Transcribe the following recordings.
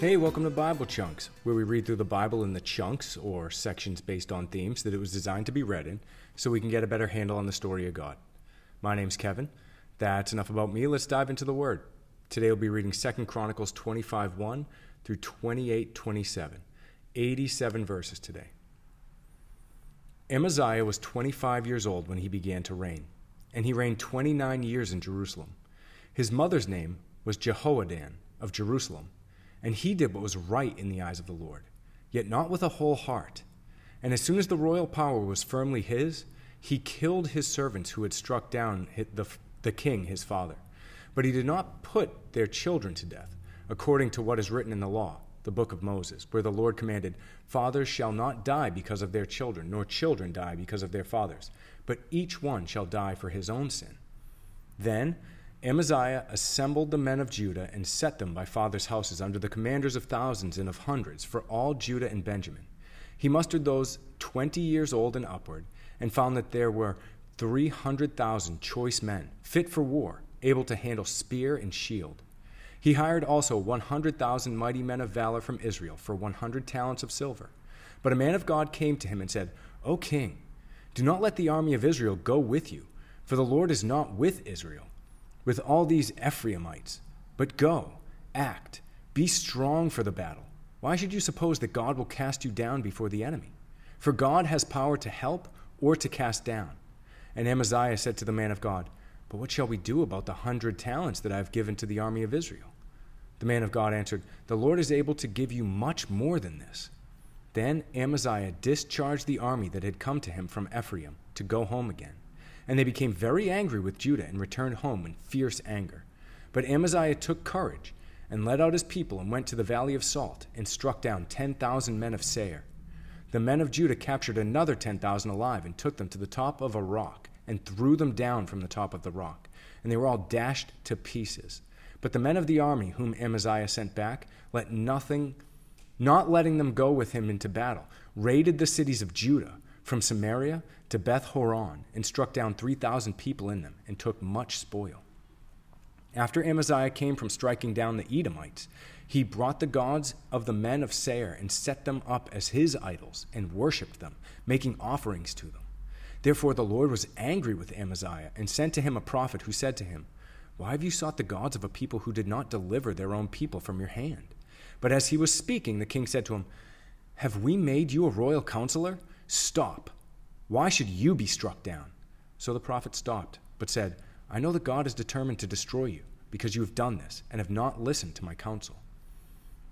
Hey, welcome to Bible Chunks, where we read through the Bible in the chunks or sections based on themes that it was designed to be read in so we can get a better handle on the story of God. My name's Kevin. That's enough about me. Let's dive into the Word. Today we'll be reading 2 Chronicles 25 1 through 28 27. 87 verses today. Amaziah was 25 years old when he began to reign, and he reigned 29 years in Jerusalem. His mother's name was Jehoaddan of Jerusalem and he did what was right in the eyes of the Lord, yet not with a whole heart. And as soon as the royal power was firmly his, he killed his servants who had struck down the, the king his father. But he did not put their children to death, according to what is written in the law, the book of Moses, where the Lord commanded, Fathers shall not die because of their children, nor children die because of their fathers, but each one shall die for his own sin. Then Amaziah assembled the men of Judah and set them by fathers' houses under the commanders of thousands and of hundreds for all Judah and Benjamin. He mustered those twenty years old and upward, and found that there were three hundred thousand choice men, fit for war, able to handle spear and shield. He hired also one hundred thousand mighty men of valor from Israel for one hundred talents of silver. But a man of God came to him and said, O king, do not let the army of Israel go with you, for the Lord is not with Israel with all these Ephraimites. But go, act, be strong for the battle. Why should you suppose that God will cast you down before the enemy? For God has power to help or to cast down. And Amaziah said to the man of God, But what shall we do about the hundred talents that I have given to the army of Israel? The man of God answered, The Lord is able to give you much more than this. Then Amaziah discharged the army that had come to him from Ephraim to go home again. And they became very angry with Judah and returned home in fierce anger. But Amaziah took courage and led out his people and went to the valley of Salt and struck down 10,000 men of Seir. The men of Judah captured another 10,000 alive and took them to the top of a rock and threw them down from the top of the rock. And they were all dashed to pieces. But the men of the army whom Amaziah sent back let nothing, not letting them go with him into battle, raided the cities of Judah from Samaria to Beth Horon and struck down 3,000 people in them and took much spoil. After Amaziah came from striking down the Edomites, he brought the gods of the men of Seir and set them up as his idols and worshipped them, making offerings to them. Therefore the Lord was angry with Amaziah and sent to him a prophet who said to him, Why have you sought the gods of a people who did not deliver their own people from your hand? But as he was speaking, the king said to him, Have we made you a royal counselor? Stop. Why should you be struck down? So the prophet stopped, but said, I know that God is determined to destroy you, because you have done this, and have not listened to my counsel.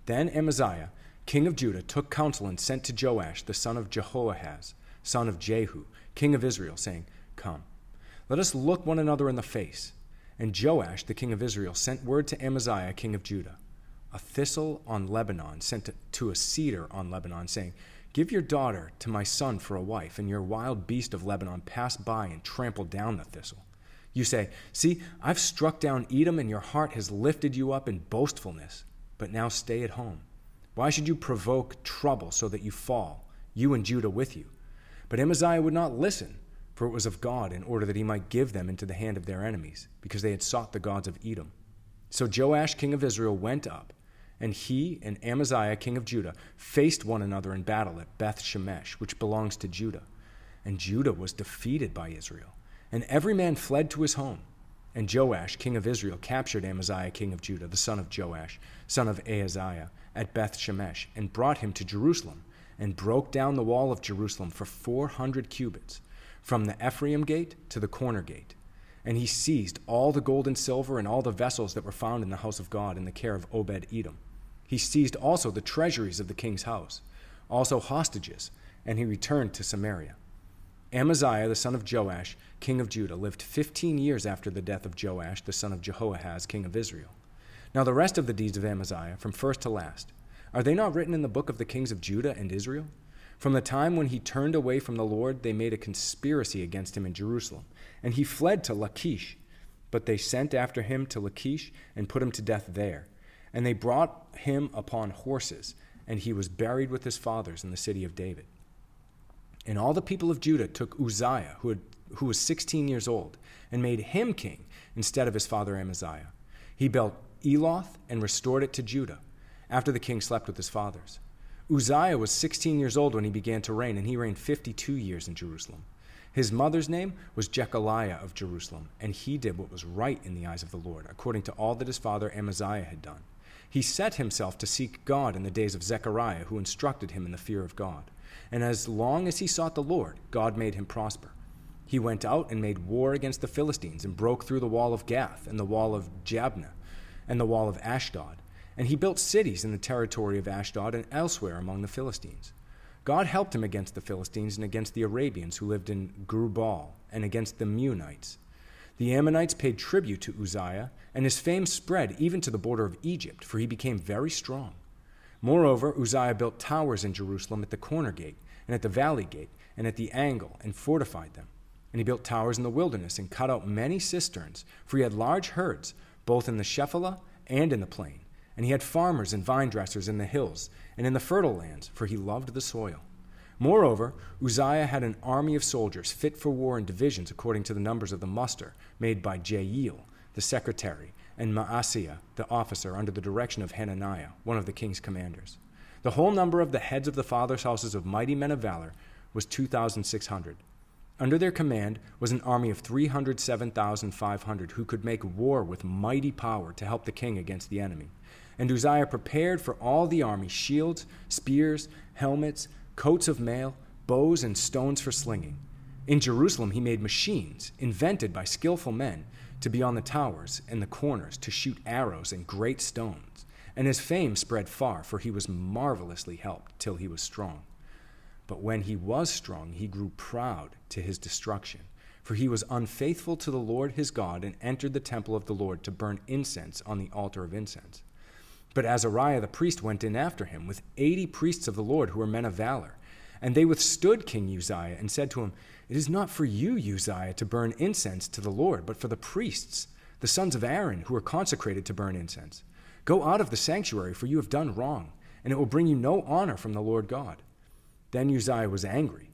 Then Amaziah, king of Judah, took counsel and sent to Joash, the son of Jehoahaz, son of Jehu, king of Israel, saying, Come, let us look one another in the face. And Joash, the king of Israel, sent word to Amaziah, king of Judah, a thistle on Lebanon sent to a cedar on Lebanon, saying, Give your daughter to my son for a wife, and your wild beast of Lebanon pass by and trample down the thistle. You say, See, I've struck down Edom, and your heart has lifted you up in boastfulness. But now stay at home. Why should you provoke trouble so that you fall, you and Judah with you? But Amaziah would not listen, for it was of God, in order that he might give them into the hand of their enemies, because they had sought the gods of Edom. So Joash, king of Israel, went up and he and Amaziah, king of Judah, faced one another in battle at Beth Shemesh, which belongs to Judah. And Judah was defeated by Israel, and every man fled to his home. And Joash, king of Israel, captured Amaziah, king of Judah, the son of Joash, son of Ahaziah, at Beth Shemesh, and brought him to Jerusalem, and broke down the wall of Jerusalem for four hundred cubits, from the Ephraim gate to the corner gate. And he seized all the gold and silver and all the vessels that were found in the house of God in the care of Obed Edom. He seized also the treasuries of the king's house, also hostages, and he returned to Samaria. Amaziah, the son of Joash, king of Judah, lived fifteen years after the death of Joash, the son of Jehoahaz, king of Israel. Now, the rest of the deeds of Amaziah, from first to last, are they not written in the book of the kings of Judah and Israel? From the time when he turned away from the Lord, they made a conspiracy against him in Jerusalem, and he fled to Lachish. But they sent after him to Lachish and put him to death there. And they brought him upon horses, and he was buried with his fathers in the city of David. And all the people of Judah took Uzziah, who, had, who was 16 years old, and made him king instead of his father Amaziah. He built Eloth and restored it to Judah, after the king slept with his fathers. Uzziah was 16 years old when he began to reign, and he reigned 52 years in Jerusalem. His mother's name was Jecoliah of Jerusalem, and he did what was right in the eyes of the Lord, according to all that his father Amaziah had done. He set himself to seek God in the days of Zechariah, who instructed him in the fear of God. And as long as he sought the Lord, God made him prosper. He went out and made war against the Philistines, and broke through the wall of Gath, and the wall of Jabneh, and the wall of Ashdod and he built cities in the territory of Ashdod and elsewhere among the Philistines. God helped him against the Philistines and against the Arabians who lived in Gurbaal and against the Meunites. The Ammonites paid tribute to Uzziah, and his fame spread even to the border of Egypt, for he became very strong. Moreover, Uzziah built towers in Jerusalem at the corner gate, and at the valley gate, and at the angle, and fortified them. And he built towers in the wilderness, and cut out many cisterns, for he had large herds, both in the Shephelah and in the plain. And he had farmers and vine dressers in the hills and in the fertile lands, for he loved the soil. Moreover, Uzziah had an army of soldiers fit for war in divisions according to the numbers of the muster made by Jeiel, the secretary, and Maaseiah, the officer, under the direction of Hananiah, one of the king's commanders. The whole number of the heads of the fathers' houses of mighty men of valor was 2,600. Under their command was an army of 307,500 who could make war with mighty power to help the king against the enemy. And Uzziah prepared for all the army shields, spears, helmets, coats of mail, bows, and stones for slinging. In Jerusalem, he made machines, invented by skillful men, to be on the towers and the corners, to shoot arrows and great stones. And his fame spread far, for he was marvelously helped till he was strong. But when he was strong, he grew proud to his destruction. For he was unfaithful to the Lord his God, and entered the temple of the Lord to burn incense on the altar of incense. But Azariah the priest went in after him, with eighty priests of the Lord who were men of valor. And they withstood King Uzziah, and said to him, It is not for you, Uzziah, to burn incense to the Lord, but for the priests, the sons of Aaron, who are consecrated to burn incense. Go out of the sanctuary, for you have done wrong, and it will bring you no honor from the Lord God. Then Uzziah was angry.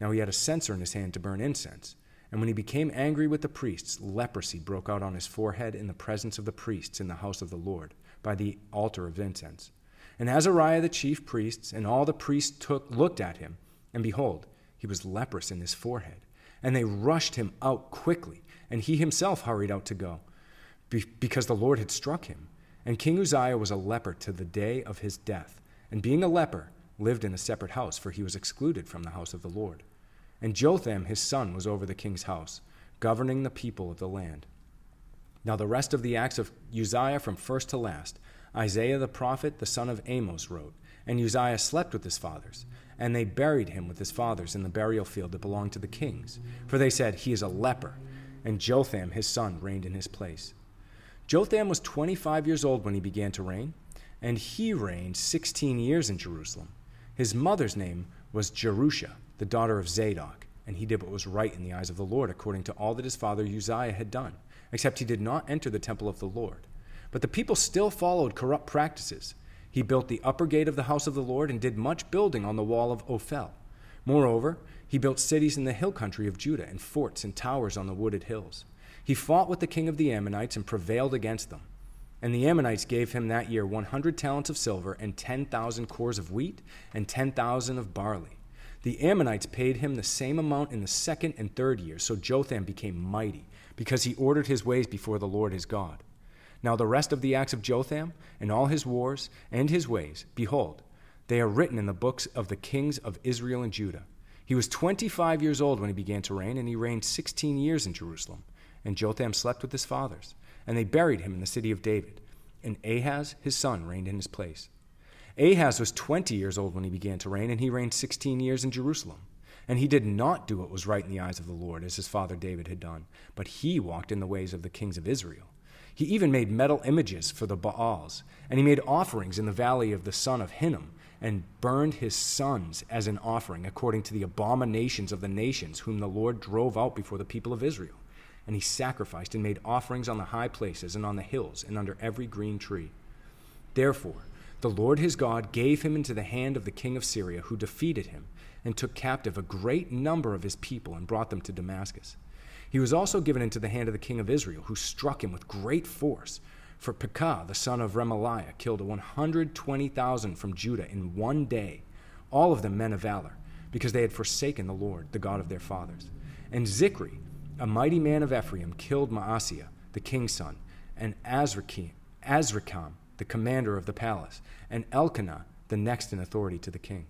Now he had a censer in his hand to burn incense. And when he became angry with the priests, leprosy broke out on his forehead in the presence of the priests in the house of the Lord by the altar of incense. And Azariah the chief priests and all the priests took, looked at him, and behold, he was leprous in his forehead. And they rushed him out quickly, and he himself hurried out to go, because the Lord had struck him. And King Uzziah was a leper to the day of his death, and being a leper, lived in a separate house, for he was excluded from the house of the Lord. And Jotham his son was over the king's house, governing the people of the land. Now, the rest of the acts of Uzziah from first to last, Isaiah the prophet, the son of Amos, wrote. And Uzziah slept with his fathers, and they buried him with his fathers in the burial field that belonged to the kings. For they said, He is a leper. And Jotham, his son, reigned in his place. Jotham was 25 years old when he began to reign, and he reigned 16 years in Jerusalem. His mother's name was Jerusha, the daughter of Zadok, and he did what was right in the eyes of the Lord, according to all that his father Uzziah had done except he did not enter the temple of the Lord. But the people still followed corrupt practices. He built the upper gate of the house of the Lord and did much building on the wall of Ophel. Moreover, he built cities in the hill country of Judah and forts and towers on the wooded hills. He fought with the king of the Ammonites and prevailed against them. And the Ammonites gave him that year 100 talents of silver and 10,000 cors of wheat and 10,000 of barley. The Ammonites paid him the same amount in the second and third years, so Jotham became mighty because he ordered his ways before the Lord his God. Now the rest of the acts of Jotham, and all his wars, and his ways, behold, they are written in the books of the kings of Israel and Judah. He was twenty five years old when he began to reign, and he reigned sixteen years in Jerusalem. And Jotham slept with his fathers, and they buried him in the city of David. And Ahaz his son reigned in his place. Ahaz was twenty years old when he began to reign, and he reigned sixteen years in Jerusalem. And he did not do what was right in the eyes of the Lord, as his father David had done, but he walked in the ways of the kings of Israel. He even made metal images for the Baals, and he made offerings in the valley of the son of Hinnom, and burned his sons as an offering, according to the abominations of the nations whom the Lord drove out before the people of Israel. And he sacrificed and made offerings on the high places and on the hills and under every green tree. Therefore, the Lord his God gave him into the hand of the king of Syria, who defeated him and took captive a great number of his people and brought them to Damascus. He was also given into the hand of the king of Israel, who struck him with great force. For Pekah, the son of Remaliah, killed 120,000 from Judah in one day, all of them men of valor, because they had forsaken the Lord, the God of their fathers. And Zichri, a mighty man of Ephraim, killed Maaseiah, the king's son, and Azrikam, the commander of the palace, and Elkanah, the next in authority to the king.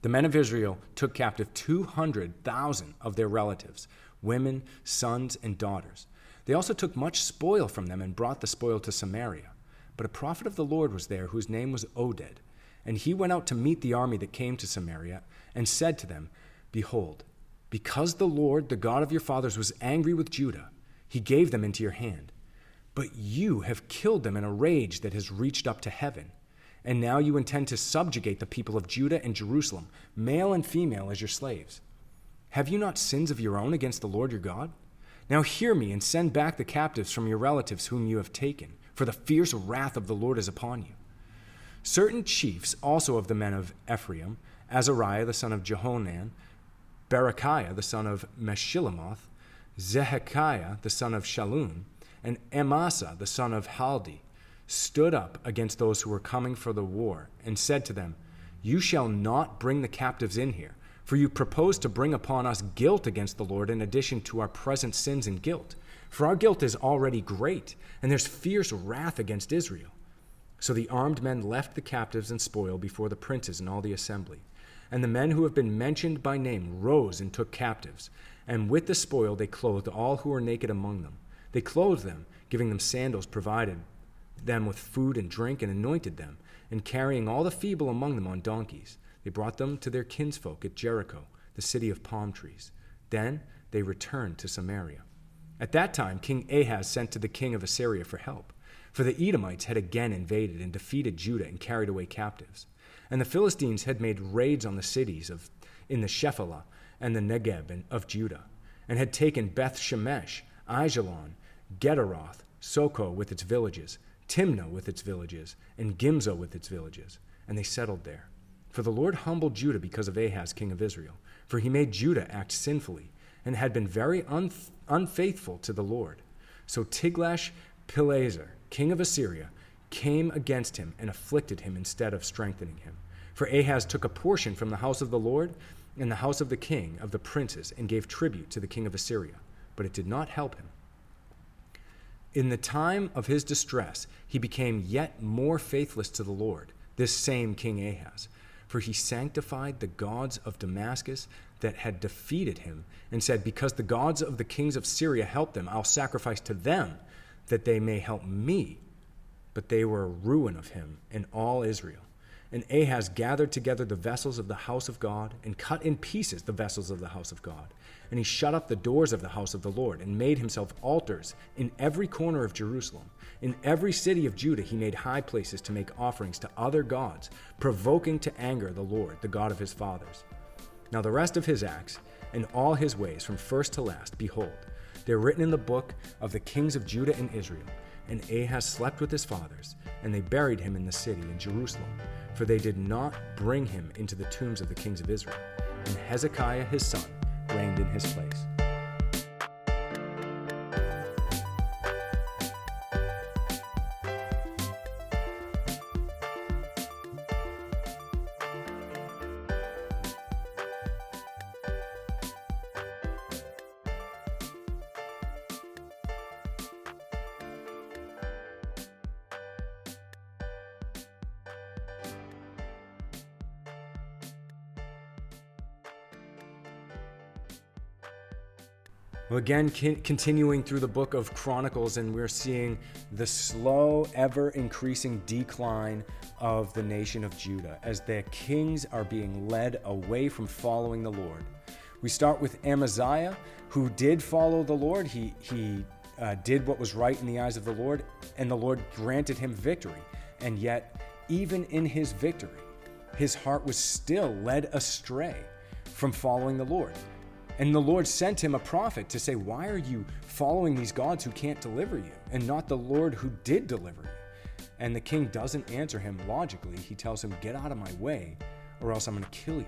The men of Israel took captive 200,000 of their relatives women, sons, and daughters. They also took much spoil from them and brought the spoil to Samaria. But a prophet of the Lord was there whose name was Oded. And he went out to meet the army that came to Samaria and said to them, Behold, because the Lord, the God of your fathers, was angry with Judah, he gave them into your hand. But you have killed them in a rage that has reached up to heaven. And now you intend to subjugate the people of Judah and Jerusalem, male and female, as your slaves. Have you not sins of your own against the Lord your God? Now hear me and send back the captives from your relatives whom you have taken, for the fierce wrath of the Lord is upon you. Certain chiefs also of the men of Ephraim, Azariah the son of Johanan, Berechiah the son of Meshillemoth, Zehekiah the son of Shallum, and Amasa the son of Haldi, stood up against those who were coming for the war, and said to them, You shall not bring the captives in here for you propose to bring upon us guilt against the Lord in addition to our present sins and guilt. For our guilt is already great, and there's fierce wrath against Israel. So the armed men left the captives and spoil before the princes and all the assembly. And the men who have been mentioned by name rose and took captives. And with the spoil they clothed all who were naked among them. They clothed them, giving them sandals, provided them with food and drink, and anointed them, and carrying all the feeble among them on donkeys. They brought them to their kinsfolk at Jericho, the city of palm trees. Then they returned to Samaria. At that time, King Ahaz sent to the king of Assyria for help, for the Edomites had again invaded and defeated Judah and carried away captives. And the Philistines had made raids on the cities of, in the Shephelah and the Negeb of Judah, and had taken Beth Shemesh, Aijalon, Gederoth, Soco with its villages, Timnah with its villages, and Gimzo with its villages, and they settled there. For the Lord humbled Judah because of Ahaz, king of Israel, for he made Judah act sinfully, and had been very unfaithful to the Lord. So Tiglath-Pileser, king of Assyria, came against him and afflicted him instead of strengthening him. For Ahaz took a portion from the house of the Lord and the house of the king of the princes, and gave tribute to the king of Assyria, but it did not help him. In the time of his distress, he became yet more faithless to the Lord, this same King Ahaz for he sanctified the gods of Damascus that had defeated him, and said, Because the gods of the kings of Syria helped them, I'll sacrifice to them that they may help me. But they were a ruin of him and all Israel. And Ahaz gathered together the vessels of the house of God and cut in pieces the vessels of the house of God. And he shut up the doors of the house of the Lord and made himself altars in every corner of Jerusalem. In every city of Judah he made high places to make offerings to other gods, provoking to anger the Lord, the God of his fathers. Now the rest of his acts and all his ways from first to last, behold, they're written in the book of the kings of Judah and Israel. And Ahaz slept with his fathers, and they buried him in the city in Jerusalem, for they did not bring him into the tombs of the kings of Israel. And Hezekiah his son reigned in his place. Again, continuing through the book of Chronicles, and we're seeing the slow, ever increasing decline of the nation of Judah as their kings are being led away from following the Lord. We start with Amaziah, who did follow the Lord. He, he uh, did what was right in the eyes of the Lord, and the Lord granted him victory. And yet, even in his victory, his heart was still led astray from following the Lord. And the Lord sent him a prophet to say, Why are you following these gods who can't deliver you, and not the Lord who did deliver you? And the king doesn't answer him logically. He tells him, Get out of my way, or else I'm going to kill you.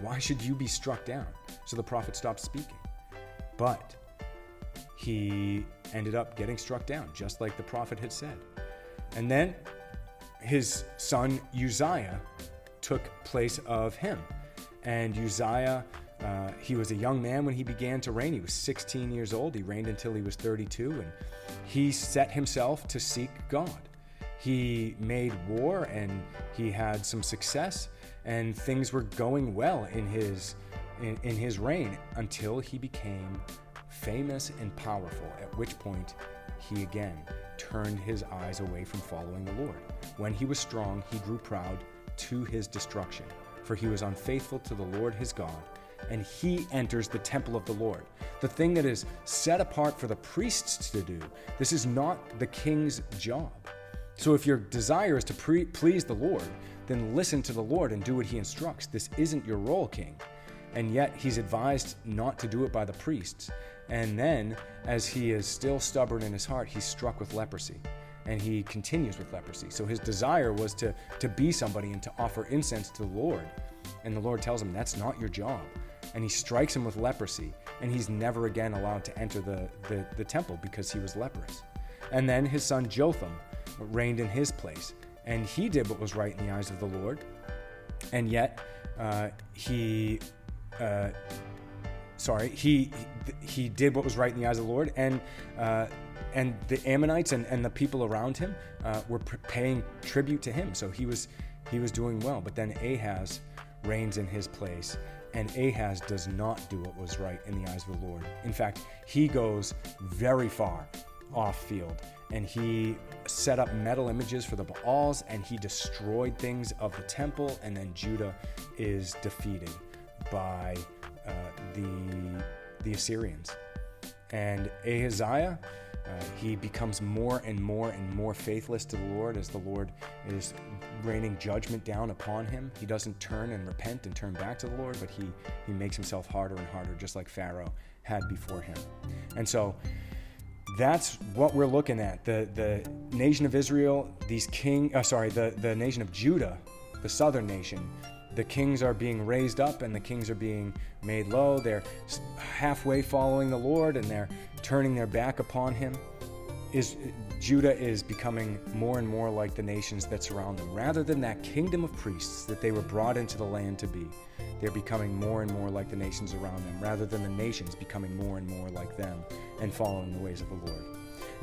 Why should you be struck down? So the prophet stopped speaking. But he ended up getting struck down, just like the prophet had said. And then his son Uzziah took place of him. And Uzziah, uh, he was a young man when he began to reign. He was 16 years old. He reigned until he was 32. And he set himself to seek God. He made war and he had some success, and things were going well in his, in, in his reign until he became famous and powerful, at which point he again turned his eyes away from following the Lord. When he was strong, he grew proud to his destruction, for he was unfaithful to the Lord his God. And he enters the temple of the Lord, the thing that is set apart for the priests to do. This is not the king's job. So if your desire is to pre- please the Lord, then listen to the Lord and do what he instructs. This isn't your role, king. And yet he's advised not to do it by the priests. And then, as he is still stubborn in his heart, he's struck with leprosy. And he continues with leprosy. So his desire was to, to be somebody and to offer incense to the Lord. And the Lord tells him, That's not your job. And he strikes him with leprosy. And he's never again allowed to enter the, the, the temple because he was leprous. And then his son Jotham reigned in his place. And he did what was right in the eyes of the Lord. And yet, uh, he uh, sorry, he he did what was right in the eyes of the Lord, and uh, and the Ammonites and, and the people around him uh, were paying tribute to him. So he was he was doing well. But then Ahaz reigns in his place, and Ahaz does not do what was right in the eyes of the Lord. In fact, he goes very far off field, and he set up metal images for the Baals, and he destroyed things of the temple, and then Judah is defeated by uh, the, the Assyrians. And Ahaziah, uh, he becomes more and more and more faithless to the Lord as the Lord is raining judgment down upon him. He doesn't turn and repent and turn back to the Lord, but he, he makes himself harder and harder, just like Pharaoh had before him. And so that's what we're looking at. The, the nation of Israel, these king, uh, sorry, the, the nation of Judah, the southern nation, the kings are being raised up and the kings are being made low. They're halfway following the Lord and they're turning their back upon him. Is Judah is becoming more and more like the nations that surround them. Rather than that kingdom of priests that they were brought into the land to be, they're becoming more and more like the nations around them, rather than the nations becoming more and more like them and following the ways of the Lord.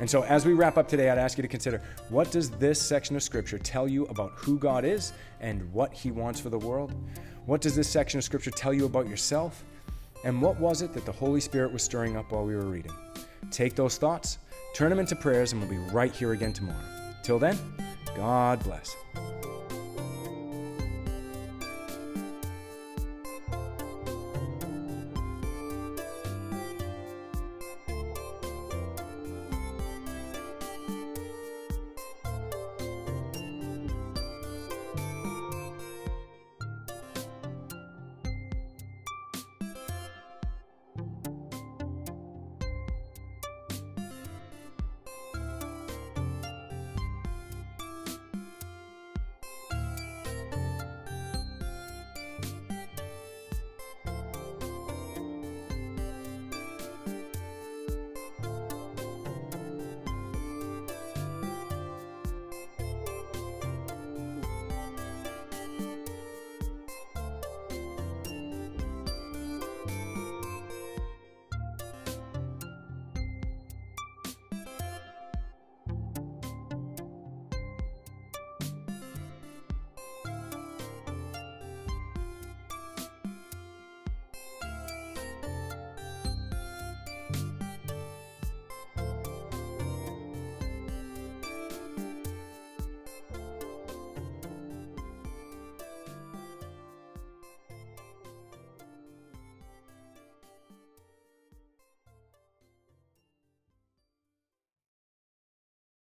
And so, as we wrap up today, I'd ask you to consider what does this section of Scripture tell you about who God is and what He wants for the world? What does this section of Scripture tell you about yourself? And what was it that the Holy Spirit was stirring up while we were reading? Take those thoughts, turn them into prayers, and we'll be right here again tomorrow. Till then, God bless.